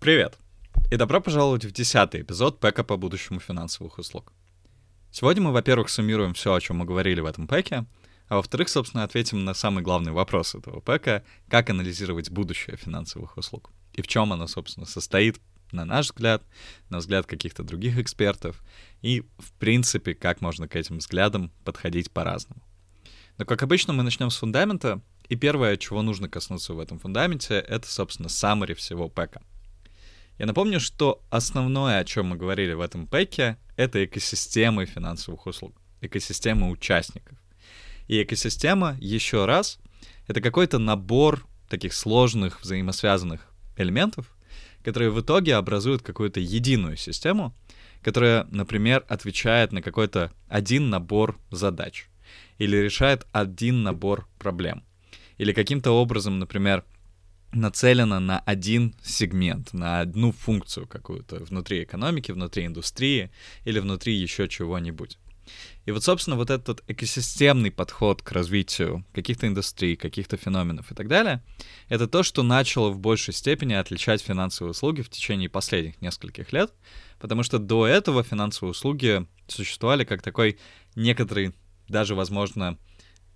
Привет! И добро пожаловать в десятый эпизод ПЭКа по будущему финансовых услуг. Сегодня мы, во-первых, суммируем все, о чем мы говорили в этом пэке, а во-вторых, собственно, ответим на самый главный вопрос этого пэка — как анализировать будущее финансовых услуг. И в чем оно, собственно, состоит, на наш взгляд, на взгляд каких-то других экспертов, и, в принципе, как можно к этим взглядам подходить по-разному. Но, как обычно, мы начнем с фундамента, и первое, чего нужно коснуться в этом фундаменте, это, собственно, summary всего пэка. Я напомню, что основное, о чем мы говорили в этом пэке, это экосистемы финансовых услуг, экосистемы участников. И экосистема, еще раз, это какой-то набор таких сложных взаимосвязанных элементов, которые в итоге образуют какую-то единую систему, которая, например, отвечает на какой-то один набор задач или решает один набор проблем. Или каким-то образом, например, нацелена на один сегмент, на одну функцию какую-то внутри экономики, внутри индустрии или внутри еще чего-нибудь. И вот, собственно, вот этот экосистемный подход к развитию каких-то индустрий, каких-то феноменов и так далее, это то, что начало в большей степени отличать финансовые услуги в течение последних нескольких лет, потому что до этого финансовые услуги существовали как такой некоторый, даже, возможно,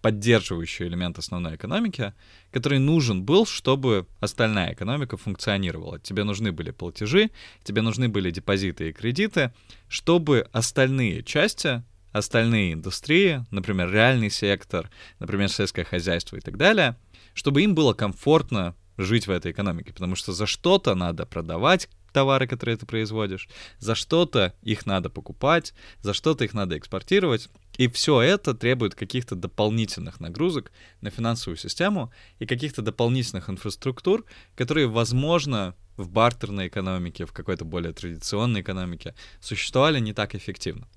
поддерживающий элемент основной экономики, который нужен был, чтобы остальная экономика функционировала. Тебе нужны были платежи, тебе нужны были депозиты и кредиты, чтобы остальные части, остальные индустрии, например, реальный сектор, например, сельское хозяйство и так далее, чтобы им было комфортно жить в этой экономике, потому что за что-то надо продавать товары, которые ты производишь, за что-то их надо покупать, за что-то их надо экспортировать, и все это требует каких-то дополнительных нагрузок на финансовую систему и каких-то дополнительных инфраструктур, которые, возможно, в бартерной экономике, в какой-то более традиционной экономике существовали не так эффективно.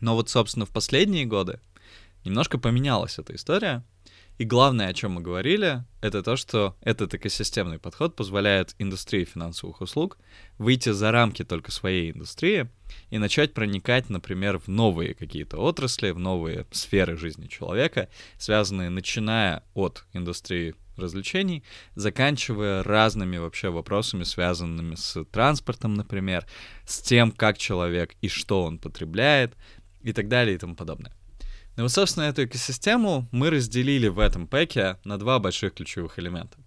Но вот, собственно, в последние годы немножко поменялась эта история, и главное, о чем мы говорили, это то, что этот экосистемный подход позволяет индустрии финансовых услуг выйти за рамки только своей индустрии и начать проникать, например, в новые какие-то отрасли, в новые сферы жизни человека, связанные начиная от индустрии развлечений, заканчивая разными вообще вопросами, связанными с транспортом, например, с тем, как человек и что он потребляет, и так далее и тому подобное. Ну вот, собственно, эту экосистему мы разделили в этом пэке на два больших ключевых элемента.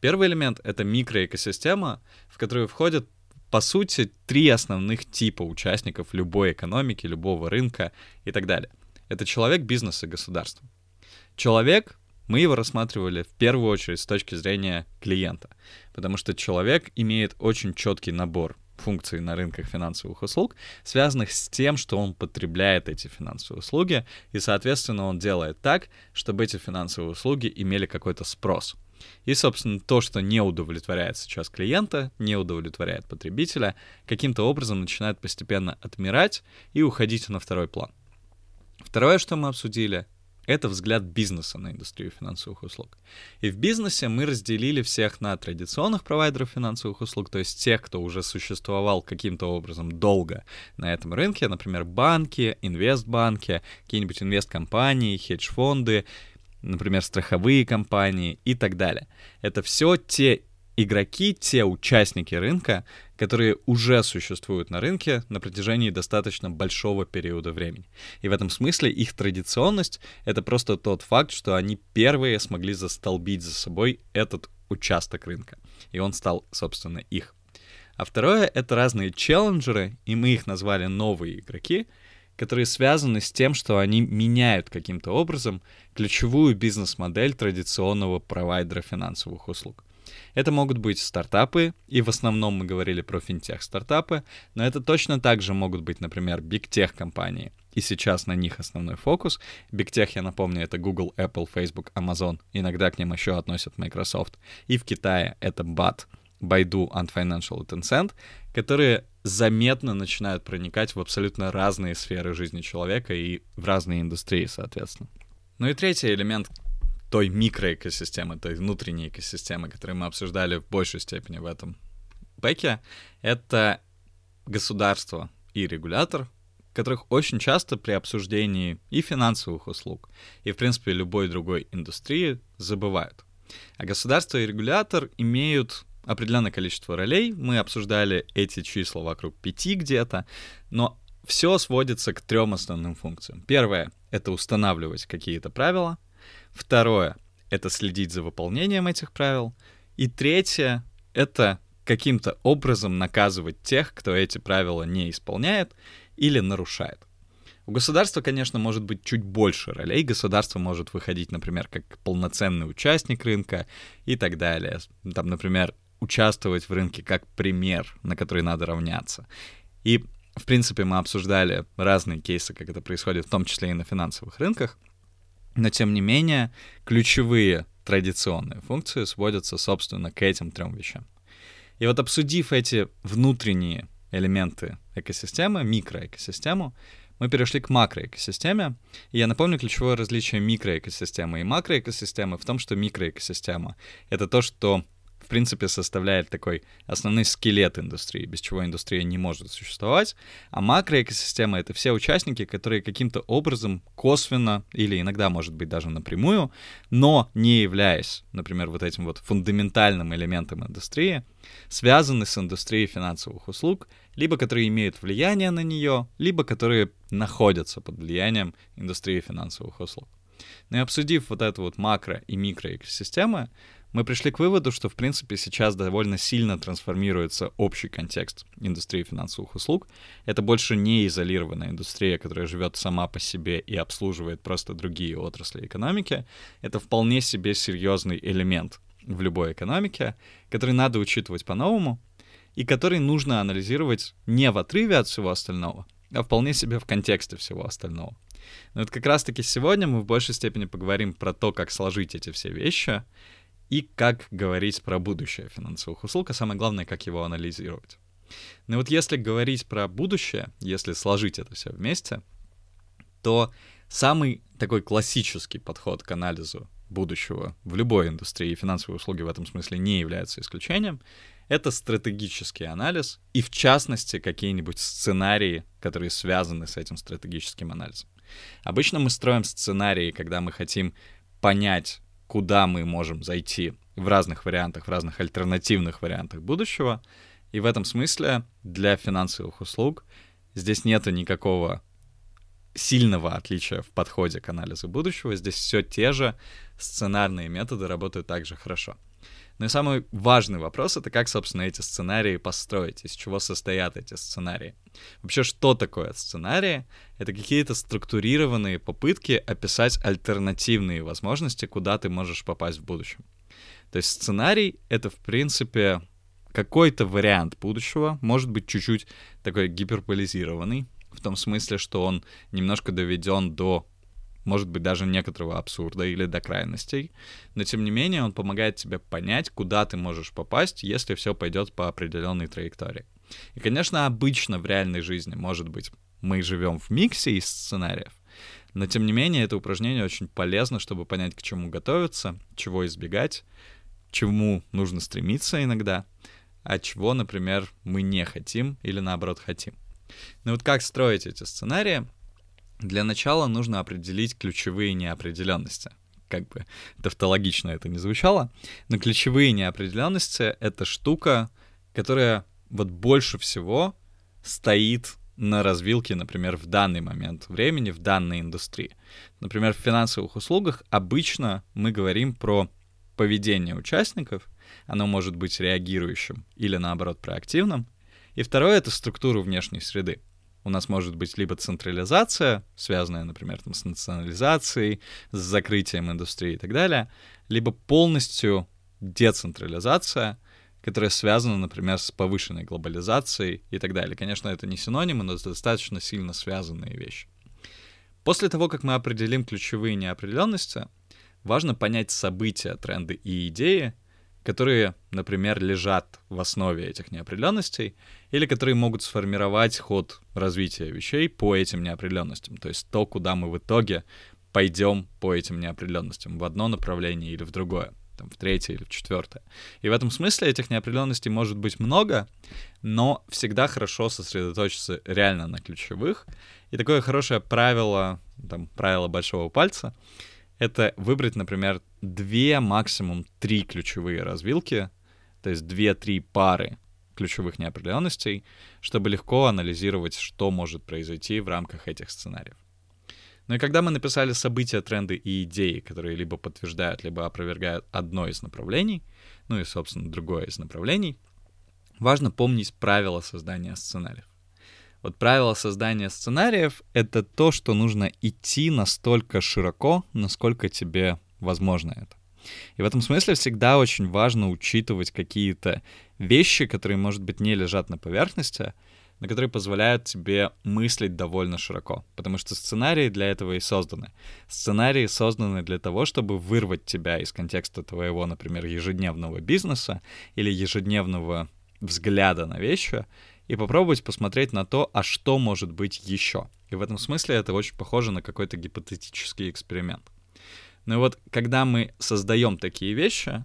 Первый элемент — это микроэкосистема, в которую входят, по сути, три основных типа участников любой экономики, любого рынка и так далее. Это человек, бизнес и государство. Человек, мы его рассматривали в первую очередь с точки зрения клиента, потому что человек имеет очень четкий набор функций на рынках финансовых услуг, связанных с тем, что он потребляет эти финансовые услуги, и, соответственно, он делает так, чтобы эти финансовые услуги имели какой-то спрос. И, собственно, то, что не удовлетворяет сейчас клиента, не удовлетворяет потребителя, каким-то образом начинает постепенно отмирать и уходить на второй план. Второе, что мы обсудили, это взгляд бизнеса на индустрию финансовых услуг. И в бизнесе мы разделили всех на традиционных провайдеров финансовых услуг, то есть тех, кто уже существовал каким-то образом долго на этом рынке, например, банки, инвестбанки, какие-нибудь инвесткомпании, хедж-фонды, например, страховые компании и так далее. Это все те игроки, те участники рынка, которые уже существуют на рынке на протяжении достаточно большого периода времени. И в этом смысле их традиционность — это просто тот факт, что они первые смогли застолбить за собой этот участок рынка. И он стал, собственно, их. А второе — это разные челленджеры, и мы их назвали новые игроки, которые связаны с тем, что они меняют каким-то образом ключевую бизнес-модель традиционного провайдера финансовых услуг. Это могут быть стартапы, и в основном мы говорили про финтех-стартапы, но это точно так же могут быть, например, бигтех компании. И сейчас на них основной фокус. Бигтех, я напомню, это Google, Apple, Facebook, Amazon. Иногда к ним еще относят Microsoft. И в Китае это BAT, Baidu, Ant Financial и Tencent, которые заметно начинают проникать в абсолютно разные сферы жизни человека и в разные индустрии, соответственно. Ну и третий элемент, той микроэкосистемы, той внутренней экосистемы, которую мы обсуждали в большей степени в этом пэке, это государство и регулятор, которых очень часто при обсуждении и финансовых услуг, и, в принципе, любой другой индустрии забывают. А государство и регулятор имеют определенное количество ролей, мы обсуждали эти числа вокруг пяти где-то, но все сводится к трем основным функциям. Первое — это устанавливать какие-то правила. Второе — это следить за выполнением этих правил. И третье — это каким-то образом наказывать тех, кто эти правила не исполняет или нарушает. У государства, конечно, может быть чуть больше ролей. Государство может выходить, например, как полноценный участник рынка и так далее. Там, например, участвовать в рынке как пример, на который надо равняться. И, в принципе, мы обсуждали разные кейсы, как это происходит, в том числе и на финансовых рынках. Но, тем не менее, ключевые традиционные функции сводятся, собственно, к этим трем вещам. И вот обсудив эти внутренние элементы экосистемы, микроэкосистему, мы перешли к макроэкосистеме. И я напомню ключевое различие микроэкосистемы и макроэкосистемы в том, что микроэкосистема — это то, что в принципе, составляет такой основной скелет индустрии, без чего индустрия не может существовать. А макроэкосистема — это все участники, которые каким-то образом косвенно или иногда, может быть, даже напрямую, но не являясь, например, вот этим вот фундаментальным элементом индустрии, связаны с индустрией финансовых услуг, либо которые имеют влияние на нее, либо которые находятся под влиянием индустрии финансовых услуг. Ну и обсудив вот эту вот макро- и микроэкосистемы, мы пришли к выводу, что, в принципе, сейчас довольно сильно трансформируется общий контекст индустрии финансовых услуг. Это больше не изолированная индустрия, которая живет сама по себе и обслуживает просто другие отрасли экономики. Это вполне себе серьезный элемент в любой экономике, который надо учитывать по-новому и который нужно анализировать не в отрыве от всего остального, а вполне себе в контексте всего остального. Но вот как раз-таки сегодня мы в большей степени поговорим про то, как сложить эти все вещи — и как говорить про будущее финансовых услуг, а самое главное, как его анализировать. Ну вот если говорить про будущее, если сложить это все вместе, то самый такой классический подход к анализу будущего в любой индустрии, и финансовые услуги в этом смысле не являются исключением, это стратегический анализ и, в частности, какие-нибудь сценарии, которые связаны с этим стратегическим анализом. Обычно мы строим сценарии, когда мы хотим понять, куда мы можем зайти в разных вариантах, в разных альтернативных вариантах будущего. И в этом смысле для финансовых услуг здесь нет никакого сильного отличия в подходе к анализу будущего. Здесь все те же сценарные методы работают также хорошо. Но и самый важный вопрос — это как, собственно, эти сценарии построить, из чего состоят эти сценарии. Вообще, что такое сценарии? Это какие-то структурированные попытки описать альтернативные возможности, куда ты можешь попасть в будущем. То есть сценарий — это, в принципе, какой-то вариант будущего, может быть, чуть-чуть такой гиперболизированный, в том смысле, что он немножко доведен до может быть, даже некоторого абсурда или до крайностей, но тем не менее он помогает тебе понять, куда ты можешь попасть, если все пойдет по определенной траектории. И, конечно, обычно в реальной жизни, может быть, мы живем в миксе из сценариев, но тем не менее это упражнение очень полезно, чтобы понять, к чему готовиться, чего избегать, чему нужно стремиться иногда, а чего, например, мы не хотим или наоборот хотим. Ну вот как строить эти сценарии? Для начала нужно определить ключевые неопределенности. Как бы тавтологично это не звучало, но ключевые неопределенности — это штука, которая вот больше всего стоит на развилке, например, в данный момент времени, в данной индустрии. Например, в финансовых услугах обычно мы говорим про поведение участников, оно может быть реагирующим или, наоборот, проактивным. И второе — это структуру внешней среды у нас может быть либо централизация, связанная, например, там, с национализацией, с закрытием индустрии и так далее, либо полностью децентрализация, которая связана, например, с повышенной глобализацией и так далее. Конечно, это не синонимы, но достаточно сильно связанные вещи. После того, как мы определим ключевые неопределенности, важно понять события, тренды и идеи, которые, например, лежат в основе этих неопределенностей, или которые могут сформировать ход развития вещей по этим неопределенностям, то есть то, куда мы в итоге пойдем по этим неопределенностям, в одно направление или в другое, там, в третье или в четвертое. И в этом смысле этих неопределенностей может быть много, но всегда хорошо сосредоточиться реально на ключевых. И такое хорошее правило, там, правило большого пальца — это выбрать, например, две, максимум три ключевые развилки, то есть 2-3 пары ключевых неопределенностей, чтобы легко анализировать, что может произойти в рамках этих сценариев. Ну и когда мы написали события, тренды и идеи, которые либо подтверждают, либо опровергают одно из направлений, ну и, собственно, другое из направлений, важно помнить правила создания сценариев. Вот правило создания сценариев — это то, что нужно идти настолько широко, насколько тебе возможно это. И в этом смысле всегда очень важно учитывать какие-то вещи, которые, может быть, не лежат на поверхности, но которые позволяют тебе мыслить довольно широко. Потому что сценарии для этого и созданы. Сценарии созданы для того, чтобы вырвать тебя из контекста твоего, например, ежедневного бизнеса или ежедневного взгляда на вещи и попробовать посмотреть на то, а что может быть еще. И в этом смысле это очень похоже на какой-то гипотетический эксперимент. Ну вот когда мы создаем такие вещи,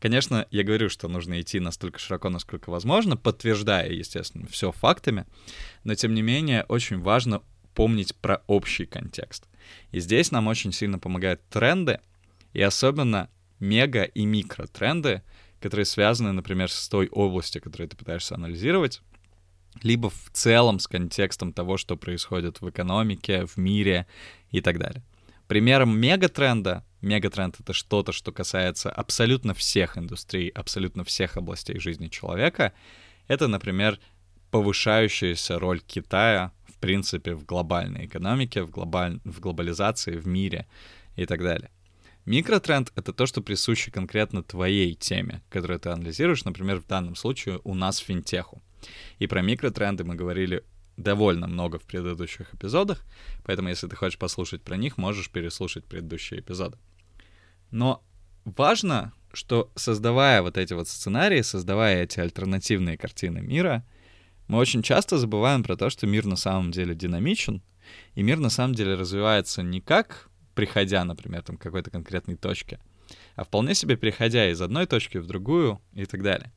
конечно, я говорю, что нужно идти настолько широко, насколько возможно, подтверждая, естественно, все фактами, но тем не менее очень важно помнить про общий контекст. И здесь нам очень сильно помогают тренды, и особенно мега и микро тренды, которые связаны, например, с той областью, которую ты пытаешься анализировать, либо в целом с контекстом того, что происходит в экономике, в мире и так далее. Примером мегатренда, мегатренд — это что-то, что касается абсолютно всех индустрий, абсолютно всех областей жизни человека, это, например, повышающаяся роль Китая, в принципе, в глобальной экономике, в, глобаль... в глобализации, в мире и так далее. Микротренд — это то, что присуще конкретно твоей теме, которую ты анализируешь, например, в данном случае у нас финтеху. И про микротренды мы говорили довольно много в предыдущих эпизодах, поэтому если ты хочешь послушать про них, можешь переслушать предыдущие эпизоды. Но важно, что создавая вот эти вот сценарии, создавая эти альтернативные картины мира, мы очень часто забываем про то, что мир на самом деле динамичен, и мир на самом деле развивается не как приходя, например, там, к какой-то конкретной точке, а вполне себе переходя из одной точки в другую и так далее.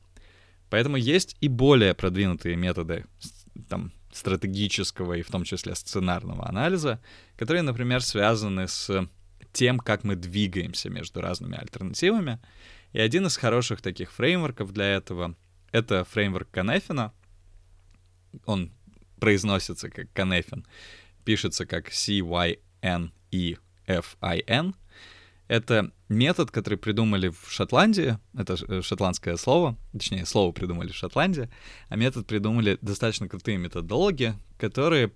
Поэтому есть и более продвинутые методы там, стратегического и в том числе сценарного анализа, которые, например, связаны с тем, как мы двигаемся между разными альтернативами. И один из хороших таких фреймворков для этого — это фреймворк Канефина. Он произносится как Канефин, пишется как C-Y-N-E-F-I-N. Это метод, который придумали в Шотландии, это э, шотландское слово, точнее, слово придумали в Шотландии, а метод придумали достаточно крутые методологи, которые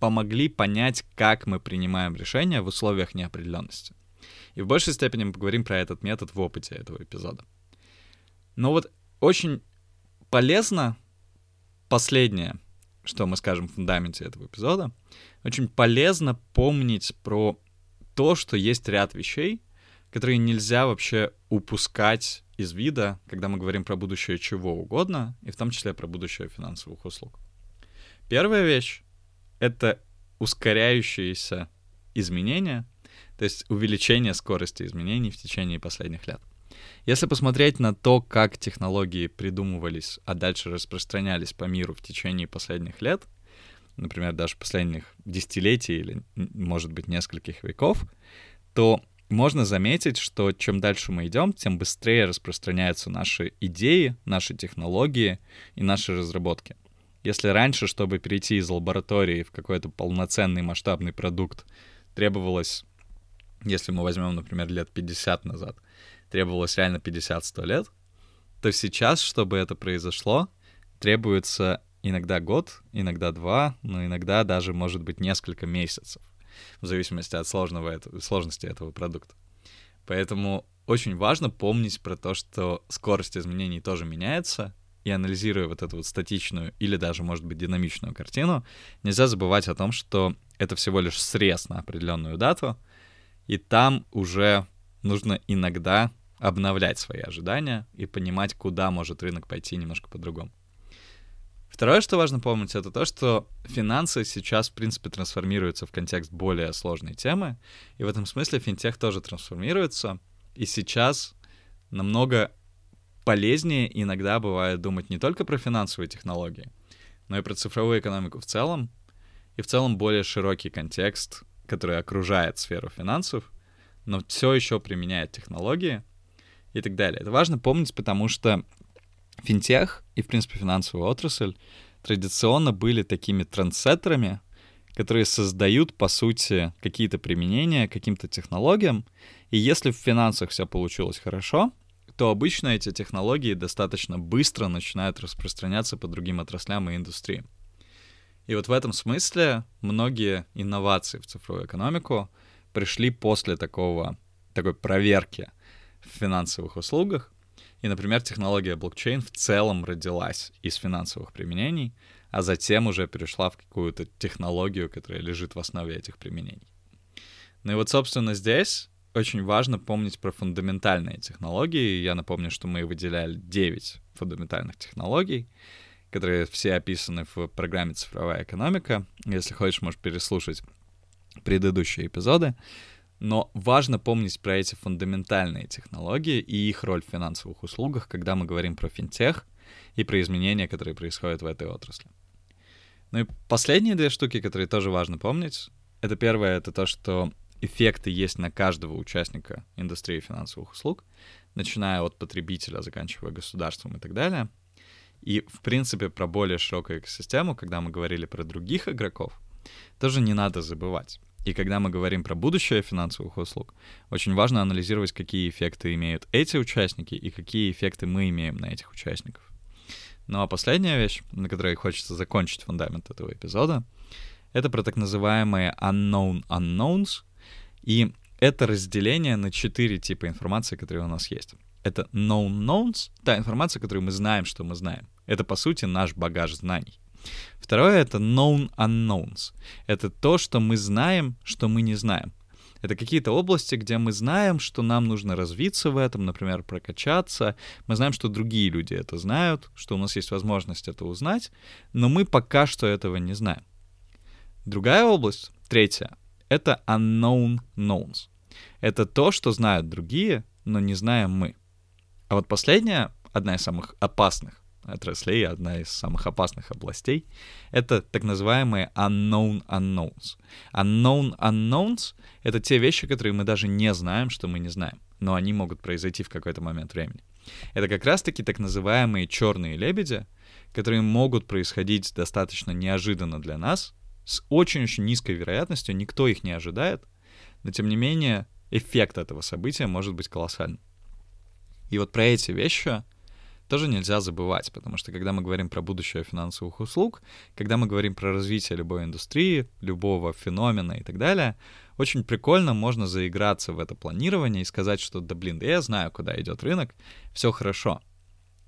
помогли понять, как мы принимаем решения в условиях неопределенности. И в большей степени мы поговорим про этот метод в опыте этого эпизода. Но вот очень полезно последнее, что мы скажем в фундаменте этого эпизода, очень полезно помнить про то, что есть ряд вещей, которые нельзя вообще упускать из вида, когда мы говорим про будущее чего угодно, и в том числе про будущее финансовых услуг. Первая вещь — это ускоряющиеся изменения, то есть увеличение скорости изменений в течение последних лет. Если посмотреть на то, как технологии придумывались, а дальше распространялись по миру в течение последних лет, например, даже последних десятилетий или, может быть, нескольких веков, то можно заметить, что чем дальше мы идем, тем быстрее распространяются наши идеи, наши технологии и наши разработки. Если раньше, чтобы перейти из лаборатории в какой-то полноценный масштабный продукт, требовалось, если мы возьмем, например, лет 50 назад, требовалось реально 50-100 лет, то сейчас, чтобы это произошло, требуется иногда год, иногда два, но иногда даже, может быть, несколько месяцев в зависимости от сложного, сложности этого продукта. Поэтому очень важно помнить про то, что скорость изменений тоже меняется, и анализируя вот эту вот статичную или даже, может быть, динамичную картину, нельзя забывать о том, что это всего лишь срез на определенную дату, и там уже нужно иногда обновлять свои ожидания и понимать, куда может рынок пойти немножко по-другому. Второе, что важно помнить, это то, что финансы сейчас, в принципе, трансформируются в контекст более сложной темы, и в этом смысле финтех тоже трансформируется, и сейчас намного полезнее иногда бывает думать не только про финансовые технологии, но и про цифровую экономику в целом, и в целом более широкий контекст, который окружает сферу финансов, но все еще применяет технологии и так далее. Это важно помнить, потому что Финтех и, в принципе, финансовая отрасль традиционно были такими трендсеттерами, которые создают, по сути, какие-то применения каким-то технологиям. И если в финансах все получилось хорошо, то обычно эти технологии достаточно быстро начинают распространяться по другим отраслям и индустриям. И вот в этом смысле многие инновации в цифровую экономику пришли после такого, такой проверки в финансовых услугах. И, например, технология блокчейн в целом родилась из финансовых применений, а затем уже перешла в какую-то технологию, которая лежит в основе этих применений. Ну и вот, собственно, здесь очень важно помнить про фундаментальные технологии. Я напомню, что мы выделяли 9 фундаментальных технологий, которые все описаны в программе «Цифровая экономика». Если хочешь, можешь переслушать предыдущие эпизоды. Но важно помнить про эти фундаментальные технологии и их роль в финансовых услугах, когда мы говорим про финтех и про изменения, которые происходят в этой отрасли. Ну и последние две штуки, которые тоже важно помнить. Это первое, это то, что эффекты есть на каждого участника индустрии финансовых услуг, начиная от потребителя, заканчивая государством и так далее. И, в принципе, про более широкую экосистему, когда мы говорили про других игроков, тоже не надо забывать. И когда мы говорим про будущее финансовых услуг, очень важно анализировать, какие эффекты имеют эти участники и какие эффекты мы имеем на этих участников. Ну а последняя вещь, на которой хочется закончить фундамент этого эпизода, это про так называемые unknown unknowns. И это разделение на четыре типа информации, которые у нас есть. Это known knowns, та информация, которую мы знаем, что мы знаем. Это, по сути, наш багаж знаний. Второе — это known unknowns. Это то, что мы знаем, что мы не знаем. Это какие-то области, где мы знаем, что нам нужно развиться в этом, например, прокачаться. Мы знаем, что другие люди это знают, что у нас есть возможность это узнать, но мы пока что этого не знаем. Другая область, третья, это unknown knowns. Это то, что знают другие, но не знаем мы. А вот последняя, одна из самых опасных, отраслей, одна из самых опасных областей, это так называемые unknown unknowns. Unknown unknowns — это те вещи, которые мы даже не знаем, что мы не знаем, но они могут произойти в какой-то момент времени. Это как раз-таки так называемые черные лебеди, которые могут происходить достаточно неожиданно для нас, с очень-очень низкой вероятностью, никто их не ожидает, но тем не менее эффект этого события может быть колоссальным. И вот про эти вещи тоже нельзя забывать, потому что когда мы говорим про будущее финансовых услуг, когда мы говорим про развитие любой индустрии, любого феномена и так далее, очень прикольно можно заиграться в это планирование и сказать, что да блин, да я знаю, куда идет рынок, все хорошо.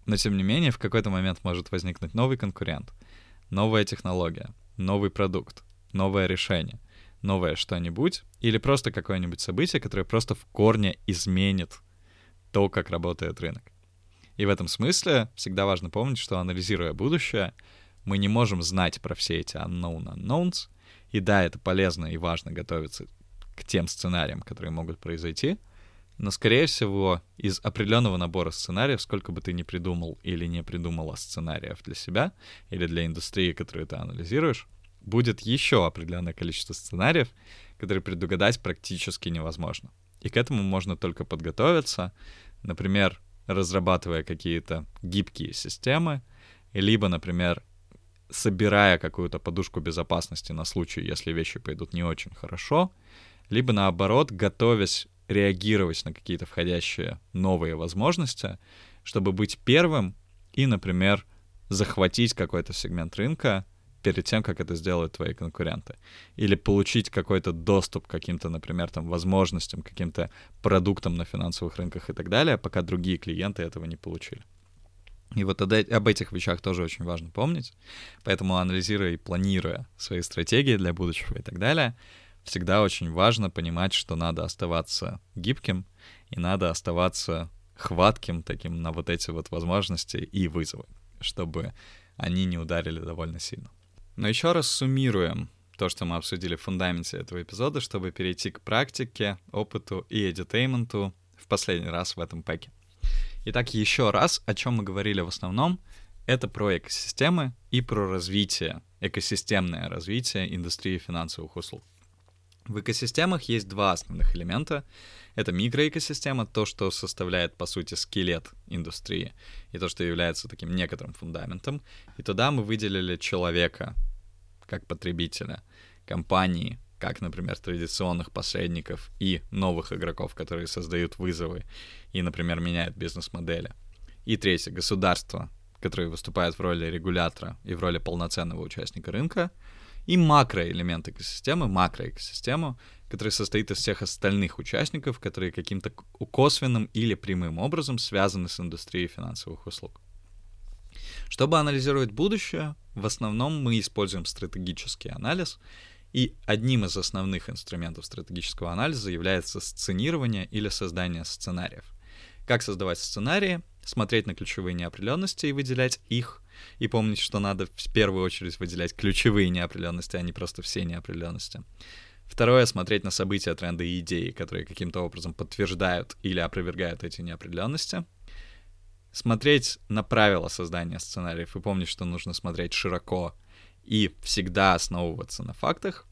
Но тем не менее, в какой-то момент может возникнуть новый конкурент, новая технология, новый продукт, новое решение, новое что-нибудь, или просто какое-нибудь событие, которое просто в корне изменит то, как работает рынок. И в этом смысле всегда важно помнить, что анализируя будущее, мы не можем знать про все эти unknown unknowns. И да, это полезно и важно готовиться к тем сценариям, которые могут произойти, но, скорее всего, из определенного набора сценариев, сколько бы ты ни придумал или не придумала сценариев для себя или для индустрии, которую ты анализируешь, будет еще определенное количество сценариев, которые предугадать практически невозможно. И к этому можно только подготовиться. Например, разрабатывая какие-то гибкие системы, либо, например, собирая какую-то подушку безопасности на случай, если вещи пойдут не очень хорошо, либо наоборот, готовясь реагировать на какие-то входящие новые возможности, чтобы быть первым и, например, захватить какой-то сегмент рынка перед тем, как это сделают твои конкуренты. Или получить какой-то доступ к каким-то, например, там, возможностям, каким-то продуктам на финансовых рынках и так далее, пока другие клиенты этого не получили. И вот об этих вещах тоже очень важно помнить. Поэтому анализируя и планируя свои стратегии для будущего и так далее, всегда очень важно понимать, что надо оставаться гибким и надо оставаться хватким таким на вот эти вот возможности и вызовы, чтобы они не ударили довольно сильно. Но еще раз суммируем то, что мы обсудили в фундаменте этого эпизода, чтобы перейти к практике, опыту и эдютейменту в последний раз в этом пэке. Итак, еще раз, о чем мы говорили в основном, это про экосистемы и про развитие, экосистемное развитие индустрии финансовых услуг. В экосистемах есть два основных элемента. Это микроэкосистема, то, что составляет, по сути, скелет индустрии, и то, что является таким некоторым фундаментом. И туда мы выделили человека как потребителя, компании, как, например, традиционных посредников и новых игроков, которые создают вызовы и, например, меняют бизнес-модели. И третье, государство, которое выступает в роли регулятора и в роли полноценного участника рынка — и макроэлемент экосистемы, макроэкосистему, который состоит из всех остальных участников, которые каким-то косвенным или прямым образом связаны с индустрией финансовых услуг. Чтобы анализировать будущее, в основном мы используем стратегический анализ, и одним из основных инструментов стратегического анализа является сценирование или создание сценариев. Как создавать сценарии? Смотреть на ключевые неопределенности и выделять их, и помнить, что надо в первую очередь выделять ключевые неопределенности, а не просто все неопределенности. Второе — смотреть на события, тренды и идеи, которые каким-то образом подтверждают или опровергают эти неопределенности. Смотреть на правила создания сценариев и помнить, что нужно смотреть широко и всегда основываться на фактах,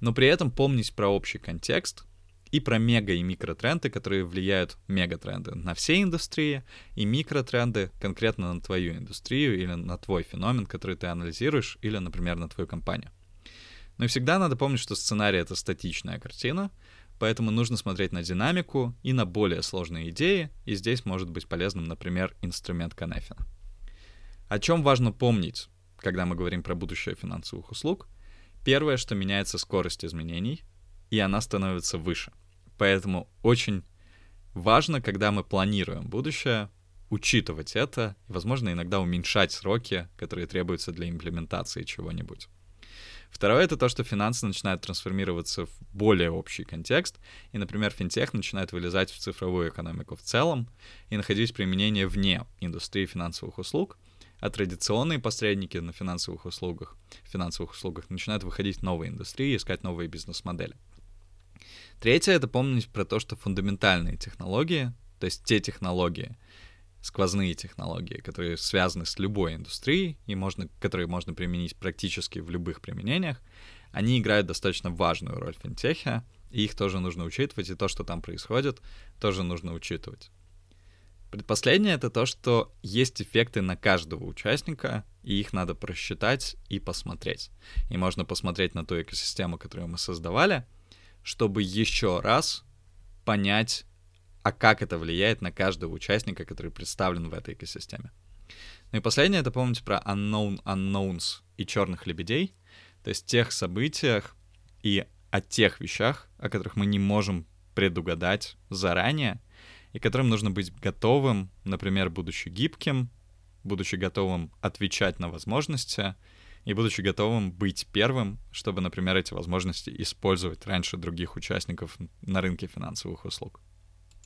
но при этом помнить про общий контекст — и про мега и микротренды, которые влияют мегатренды на все индустрии, и микротренды конкретно на твою индустрию или на твой феномен, который ты анализируешь, или, например, на твою компанию. Но и всегда надо помнить, что сценарий — это статичная картина, поэтому нужно смотреть на динамику и на более сложные идеи, и здесь может быть полезным, например, инструмент Канефина. О чем важно помнить, когда мы говорим про будущее финансовых услуг? Первое, что меняется скорость изменений, и она становится выше. Поэтому очень важно, когда мы планируем будущее, учитывать это возможно, иногда уменьшать сроки, которые требуются для имплементации чего-нибудь. Второе — это то, что финансы начинают трансформироваться в более общий контекст, и, например, финтех начинает вылезать в цифровую экономику в целом и находить применение вне индустрии финансовых услуг, а традиционные посредники на финансовых услугах, финансовых услугах начинают выходить в новые индустрии и искать новые бизнес-модели. Третье — это помнить про то, что фундаментальные технологии, то есть те технологии, сквозные технологии, которые связаны с любой индустрией и можно, которые можно применить практически в любых применениях, они играют достаточно важную роль в финтехе, и их тоже нужно учитывать, и то, что там происходит, тоже нужно учитывать. Предпоследнее — это то, что есть эффекты на каждого участника, и их надо просчитать и посмотреть. И можно посмотреть на ту экосистему, которую мы создавали — чтобы еще раз понять, а как это влияет на каждого участника, который представлен в этой экосистеме. Ну и последнее, это помните про unknown unknowns и черных лебедей, то есть тех событиях и о тех вещах, о которых мы не можем предугадать заранее, и которым нужно быть готовым, например, будучи гибким, будучи готовым отвечать на возможности, и будучи готовым быть первым, чтобы, например, эти возможности использовать раньше других участников на рынке финансовых услуг.